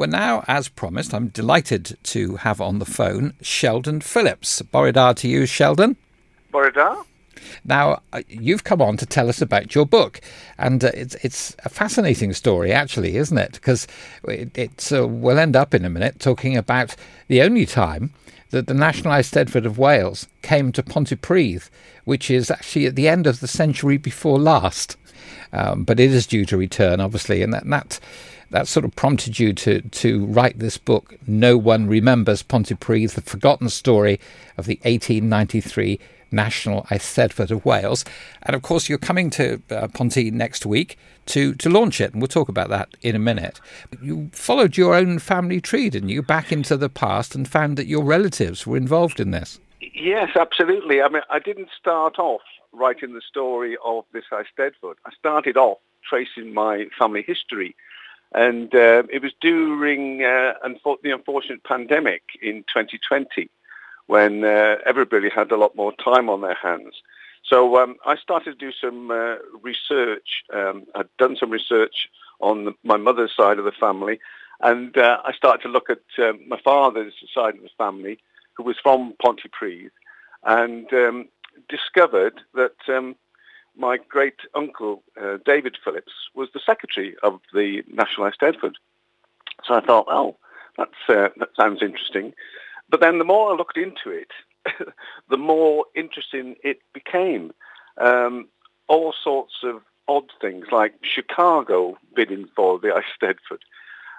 Well, now, as promised, I'm delighted to have on the phone Sheldon Phillips. Bore da to you, Sheldon. Bore da. Now, uh, you've come on to tell us about your book, and uh, it's it's a fascinating story, actually, isn't it? Because it, uh, we'll end up in a minute talking about the only time that the nationalised Eisteddfod of Wales came to Pontypridd, which is actually at the end of the century before last. Um, but it is due to return, obviously, and that, that that sort of prompted you to to write this book. No one remembers Pontypridd, the forgotten story of the 1893 National Eisteddfod of Wales, and of course you're coming to uh, Ponty next week to to launch it, and we'll talk about that in a minute. You followed your own family tree, didn't you, back into the past, and found that your relatives were involved in this. Yes, absolutely. I mean, I didn't start off writing the story of this Eisteddfod. I started off tracing my family history. And uh, it was during uh, the unfortunate pandemic in 2020 when uh, everybody had a lot more time on their hands. So um, I started to do some uh, research. Um, I'd done some research on the, my mother's side of the family, and uh, I started to look at um, my father's side of the family, who was from Pontypridd, and um, discovered that um, my great uncle uh, David Phillips was the secretary of the National Eisteddfod. So I thought, oh, that's uh, that sounds interesting. But then the more I looked into it, the more interesting it became. Um, all sorts of odd things, like Chicago bidding for the Eisteddfod.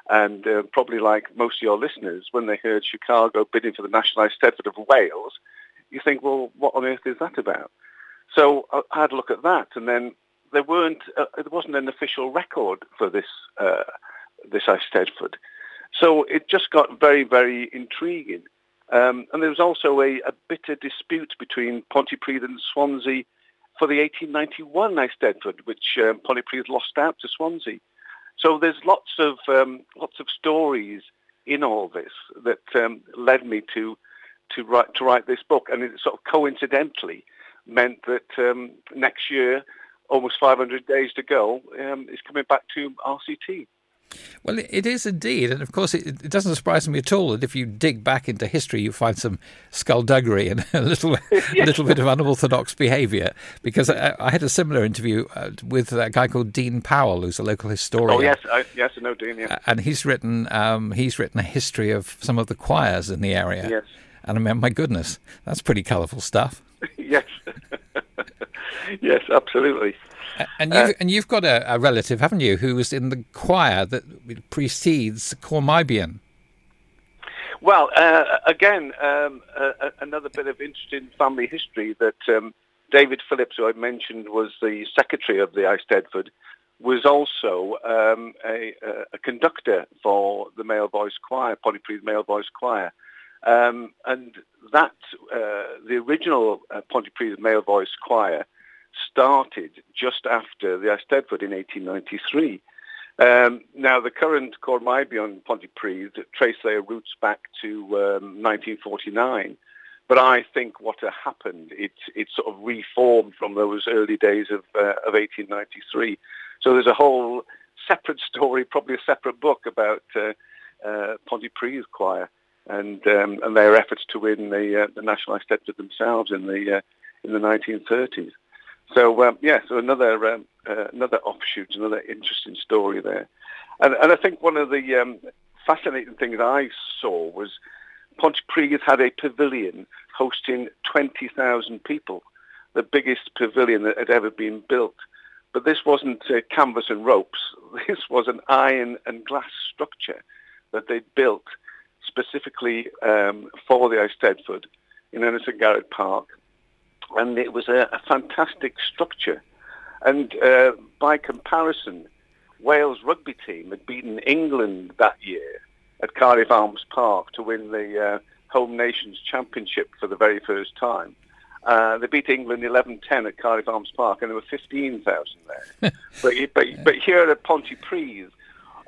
And uh, probably like most of your listeners, when they heard Chicago bidding for the National Eisteddfod of Wales, you think, well, what on earth is that about? So I had a look at that, and then there weren't, uh, there wasn't an official record for this uh, this Eisteddfod. So it just got very, very intriguing. Um, and there was also a, a, bitter dispute between Pontypridd and Swansea for the 1891 Eisteddfod, which um, Pontypridd lost out to Swansea. So there's lots of um, lots of stories in all this that um, led me to to write to write this book, and it sort of coincidentally meant that um, next year, almost 500 days to go, um, is coming back to RCT. Well, it is indeed, and of course, it, it, doesn't surprise me at all that if you dig back into history, you find some skullduggery and a little, yes. little bit of unorthodox behaviour. Because I, I, had a similar interview uh, with a guy called Dean Powell, who's a local historian. Oh yes, I, yes, I know Dean. Yeah, and he's written um, he's written a history of some of the choirs in the area. Yes, and I mean, my goodness, that's pretty colourful stuff. yes, yes, absolutely. And you've, uh, and you've got a, a, relative, haven't you, who was in the choir that precedes Côr Meibion? Well, uh, again, um, uh, another bit of interesting family history that um, David Phillips, who I mentioned was the secretary of the Eisteddfod, was also um, a, a, conductor for the male voice choir, Pontypridd Male Voice Choir. Um, and that, uh, the original uh, Pontypridd Male Voice Choir started just after the Eisteddfod in 1893. Um, now, the current Côr Meibion Pontypridd trace their roots back to um, 1949. But I think what happened, it, it sort of reformed from those early days of, uh, of 1893. So there's a whole separate story, probably a separate book about uh, uh, Pontypridd Choir and um, and their efforts to win the uh, the national themselves in the uh, in the 1930s. So um, yeah, so another um, uh, another offshoot, another interesting story there, and and I think one of the um, fascinating things I saw was Pontypridd had a pavilion hosting 20,000 people, the biggest pavilion that had ever been built. But this wasn't uh, canvas and ropes. This was an iron and glass structure that they'd built specifically um, for the Eisteddfod in Ynysangharad Park and it was a, a fantastic structure. And uh, by comparison, Wales rugby team had beaten England that year at Cardiff Arms Park to win the uh, Home Nations Championship for the very first time. Uh, they beat England 11-10 at Cardiff Arms Park, and there were 15,000 there. but, but, but here at Pontypridd,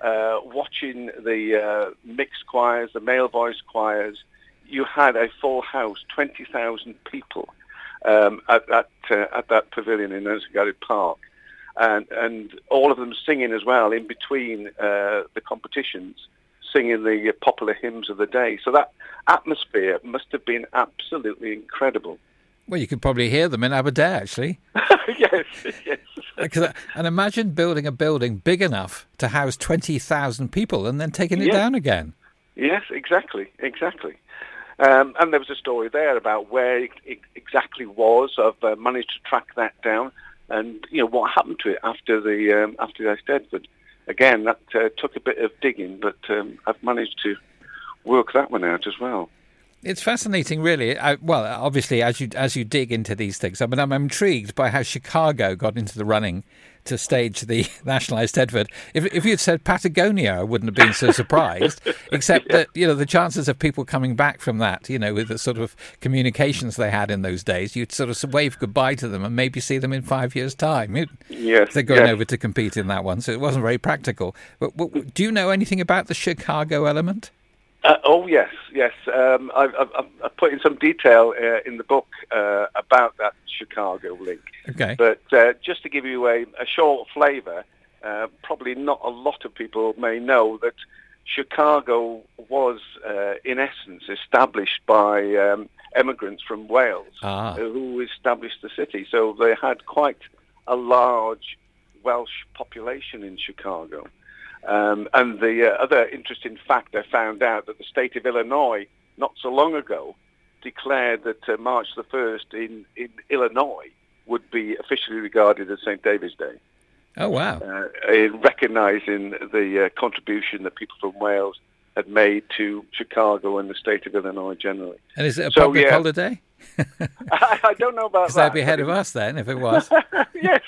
uh, watching the uh, mixed choirs, the male voice choirs, you had a full house, 20,000 people um, at that uh, at that pavilion in Ynys Park, and and all of them singing as well in between uh, the competitions, singing the popular hymns of the day. So that atmosphere must have been absolutely incredible. Well, you could probably hear them in Aberdare, actually. yes, yes. Uh, and imagine building a building big enough to house 20,000 people and then taking it down again. Yes, exactly, exactly. Um, and there was a story there about where it, exactly was. I've uh, managed to track that down, and you know what happened to it after the um, after the Eisteddfod. Again, that uh, took a bit of digging, but um, I've managed to work that one out as well. It's fascinating, really. I, well, obviously, as you as you dig into these things, I mean, I'm intrigued by how Chicago got into the running to stage the nationalized Eisteddfod. If if you'd said Patagonia, I wouldn't have been so surprised. except yeah. that you know the chances of people coming back from that, you know, with the sort of communications they had in those days, you'd sort of wave goodbye to them and maybe see them in five years' time. yes, they're going yes. over to compete in that one, so it wasn't very practical. But, but do you know anything about the Chicago element? Uh, oh yes, yes. Um, I've, I've, I've, put in some detail uh, in the book uh, about that Chicago link. Okay. But uh, just to give you a, a short flavour, uh, probably not a lot of people may know that Chicago was, uh, in essence, established by um, immigrants from Wales ah. who established the city. So they had quite a large Welsh population in Chicago. Um, and the uh, other interesting fact I found out that the state of Illinois, not so long ago, declared that uh, March the 1st in, in Illinois would be officially regarded as St. David's Day. Oh, wow. Uh, in recognizing the uh, contribution that people from Wales had made to Chicago and the state of Illinois generally. And is it a so, public yeah, holiday? I, I, don't know about that. they'd be ahead of us then if it was. yes.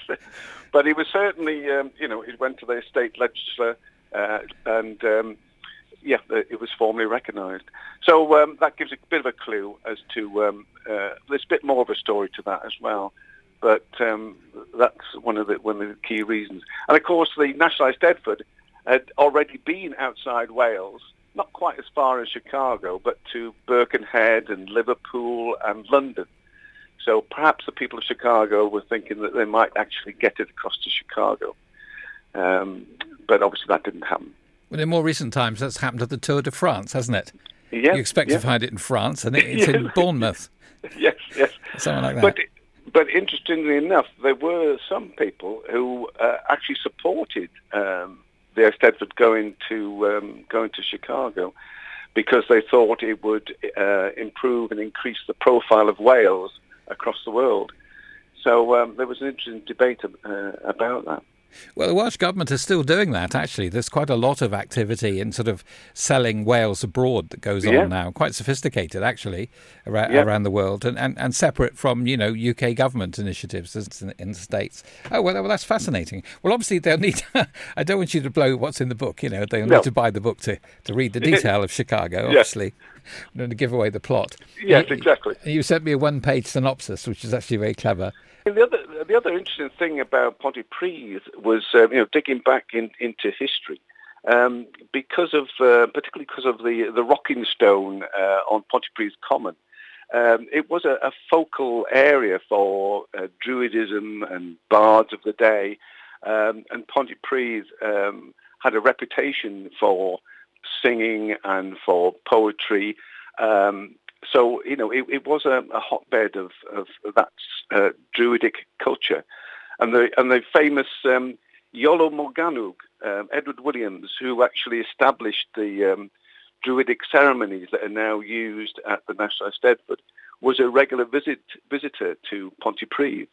But he was certainly, um, you know, he went to the state legislature uh, and, um, yeah, it was formally recognised. So um, that gives a bit of a clue as to, um, uh, there's a bit more of a story to that as well. But um, that's one of the one of the key reasons. And of course, the nationalised Eisteddfod had already been outside Wales, not quite as far as Chicago, but to Birkenhead and Liverpool and London. So perhaps the people of Chicago were thinking that they might actually get it across to Chicago. Um, but obviously that didn't happen. Well, in more recent times, that's happened at the Tour de France, hasn't it? Yeah. You expect yeah. to find it in France, and it's in Bournemouth. yes, yes. Something like that. But, but interestingly enough, there were some people who uh, actually supported um, the Eisteddfod going to um, going to Chicago because they thought it would uh, improve and increase the profile of Wales across the world. So um, there was an interesting debate uh, about that. Well, the Welsh government is still doing that, actually. There's quite a lot of activity in sort of selling Wales abroad that goes yeah. on now. Quite sophisticated, actually, around, yeah. around the world and, and, and separate from, you know, UK government initiatives in the States. Oh, well, well that's fascinating. Well, obviously, they'll need, I don't want you to blow what's in the book, you know, they'll no. need to buy the book to, to read the detail of Chicago, obviously. I'm going to give away the plot. Yes, exactly. You sent me a one-page synopsis, which is actually very clever. And the other, the other interesting thing about Pontypridd was, uh, you know, digging back in, into history, um, because of, uh, particularly because of the the rocking stone uh, on Pontypridd Common. Um, it was a, a, focal area for uh, Druidism and bards of the day, um, and Pontypridd um, had a reputation for singing and for poetry. Um, so you know, it, it was a, a, hotbed of, of that uh, druidic culture, and the and the famous um, Iolo Morgannwg, um, Edward Williams, who actually established the um, druidic ceremonies that are now used at the National Eisteddfod, was a regular visit visitor to Pontypridd.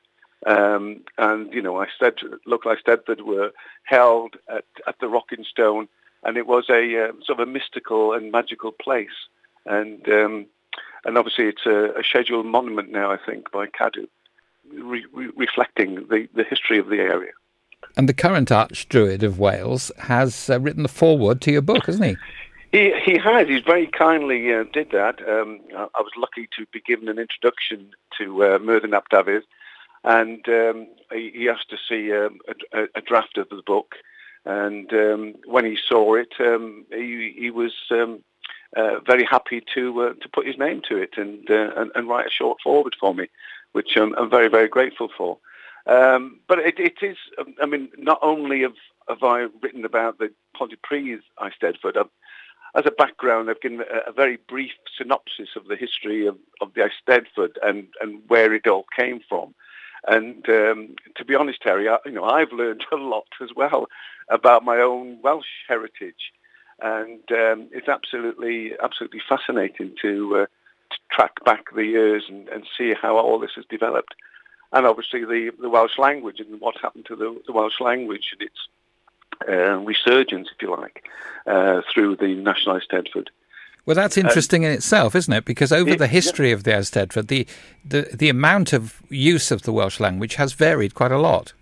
Um, and you know, I said local Eisteddfod were held at, at the Rocking Stone, and it was a uh, sort of a mystical and magical place. And um, and obviously it's a, a scheduled monument now, I think, by Cadw, re- re- reflecting the, the history of the area. And the current Archdruid of Wales has uh, written the foreword to your book, hasn't he? He, he has. He's very kindly uh, did that. Um, I was lucky to be given an introduction to uh, Myrddin ap Dafydd, and um, he, he, asked to see um, a, a, draft of the book. And um, when he saw it, um, he, he was um, uh, very happy to uh, to put his name to it and, uh, and, and write a short foreword for me, which I'm, I'm very very grateful for. Um, but it, it is, I mean, not only have, have I written about the Pontypridd Eisteddfod, I've, as a background, I've given a, a, very brief synopsis of the history of, of the Eisteddfod and, and where it all came from. And um, to be honest, Terry, I, you know, I've learned a lot as well about my own Welsh heritage, and um, it's absolutely, absolutely fascinating to, uh, to track back the years and, and see how all this has developed. And obviously the, the Welsh language and what happened to the, the Welsh language and its uh, resurgence, if you like, uh, through the nationalised Eisteddfod. Well, that's interesting in itself, isn't it? Because over it, the history yeah. of the Eisteddfod, the, the the amount of use of the Welsh language has varied quite a lot.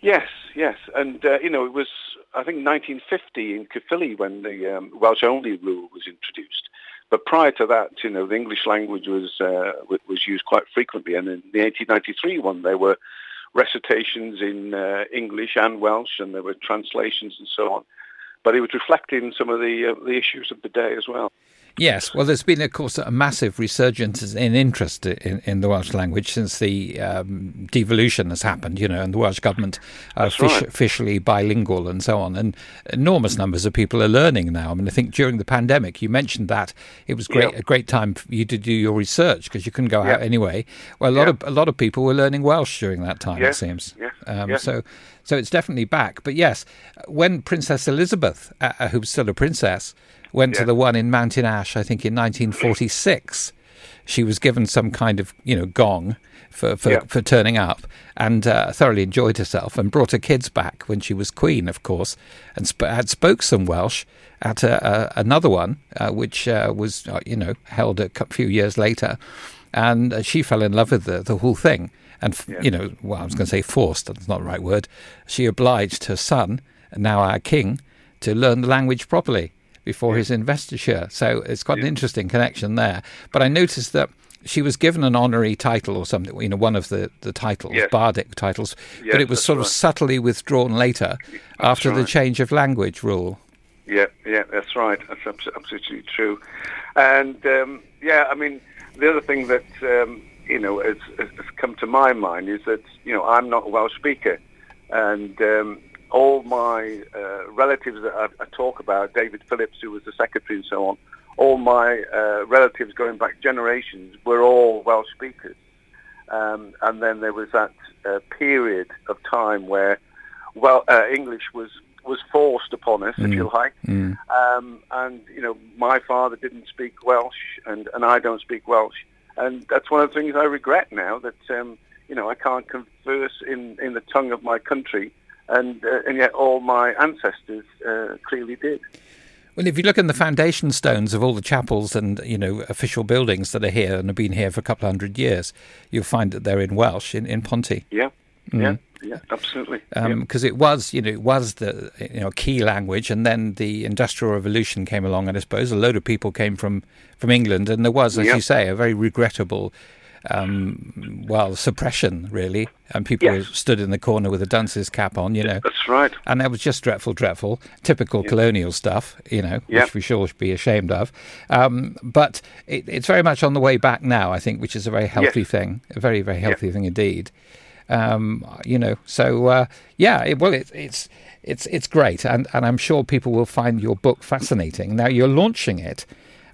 Yes, yes, and uh, you know it was I think 1950 in Caerphilly when the um, Welsh only rule was introduced. But prior to that, you know, the English language was uh, was used quite frequently, and in the 1893 one, there were recitations in uh, English and Welsh, and there were translations and so on. But it was reflecting some of the uh, the issues of the day as well. Yes, well, there's been, of course, a massive resurgence in interest in, in the Welsh language since the um, devolution has happened, you know, and the Welsh government are right. officially bilingual and so on. And enormous numbers of people are learning now. I mean, I think during the pandemic, you mentioned that it was great, a great time for you to do your research because you couldn't go out anyway. Well, a lot of a lot of people were learning Welsh during that time. It seems. Yeah. Um, yeah. So, so it's definitely back. But yes, when Princess Elizabeth, uh, who was still a princess went Yeah. to the one in Mountain Ash, I think in 1946. She was given some kind of, you know, gong for for, Yeah. for turning up and uh, thoroughly enjoyed herself and brought her kids back when she was queen, of course, and sp- had spoke some Welsh at a, a, another one, uh, which uh, was, uh, you know, held a few years later. And uh, she fell in love with the, the whole thing. And, f- Yeah. you know, well, I was going to say forced, that's not the right word. She obliged her son, now our king, to learn the language properly before his investiture. So it's got an interesting connection there. But I noticed that she was given an honorary title or something, you know, one of the, the titles, Yes. bardic titles, but it was that's sort of subtly withdrawn later after the change of language rule. Yeah, yeah, that's right. That's absolutely true. And um, yeah, I mean, the other thing that um, you know has, has come to my mind is that you know I'm not a Welsh speaker, and um, all my uh, relatives that I, I talk about, David Phillips, who was the secretary, and so on, all my uh, relatives going back generations were all Welsh speakers. Um, and then there was that uh, period of time where, well, uh, English was was forced upon us, if you like. Mm. Um, and you know, my father didn't speak Welsh, and, and I don't speak Welsh, and that's one of the things I regret now that um, you know I can't converse in, in the tongue of my country, and uh, and yet all my ancestors uh, clearly did. Well, if you look in the foundation stones of all the chapels and you know official buildings that are here and have been here for a couple of hundred years, you'll find that they're in Welsh in, in Ponty. Yeah, yeah, yeah, absolutely. yeah. because it was, you know, it was the you know key language, and then the Industrial Revolution came along, and I suppose a load of people came from from England, and there was, as Yeah. you say, a very regrettable, um, well, suppression really, and people Yes. stood in the corner with a dunce's cap on, you know, That's right. and that was just dreadful, dreadful, typical colonial stuff, you know, Yeah. which we should all be ashamed of. Um, but it, it's very much on the way back now, I think, which is a very healthy thing, a very, very healthy thing indeed. Um, you know, so uh, yeah, it, well, it, it's it's it's great, and, and I'm sure people will find your book fascinating. Now you're launching it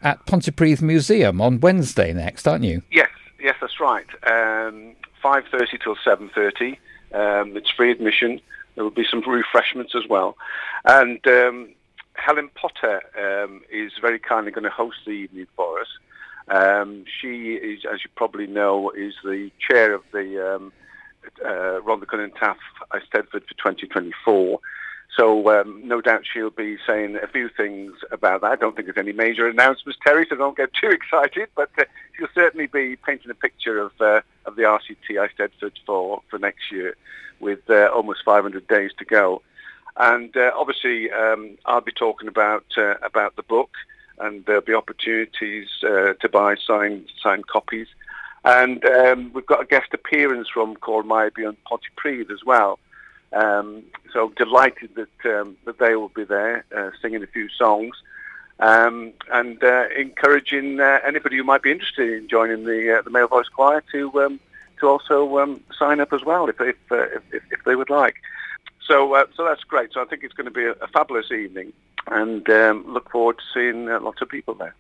at Pontypridd Museum on Wednesday next, aren't you? Yes, yes, that's right. Um, Five thirty till seven thirty. Um, it's free admission. There will be some refreshments as well, and um, Helen Potter um, is very kindly going to host the evening for us. Um, she is, as you probably know, is the chair of the um, uh, Rhondda and Taff Eisteddfod for 2024. So um, no doubt she'll be saying a few things about that. I don't think there's any major announcements, Terry, so don't get too excited. But uh, she'll certainly be painting a picture of uh, of the RCT Eisteddfod for, for next year with uh, almost 500 days to go. And uh, obviously um, I'll be talking about uh, about the book and there'll be opportunities uh, to buy signed, signed copies. And um, we've got a guest appearance from Meibion Pontypridd as well. Um, so delighted that um, that they will be there uh, singing a few songs, um, and uh, encouraging uh, anybody who might be interested in joining the uh, the male voice choir to um, to also um, sign up as well if if, uh, if if if they would like. So, uh, so that's great. So I think it's going to be a, a fabulous evening, and um, look forward to seeing lots of people there.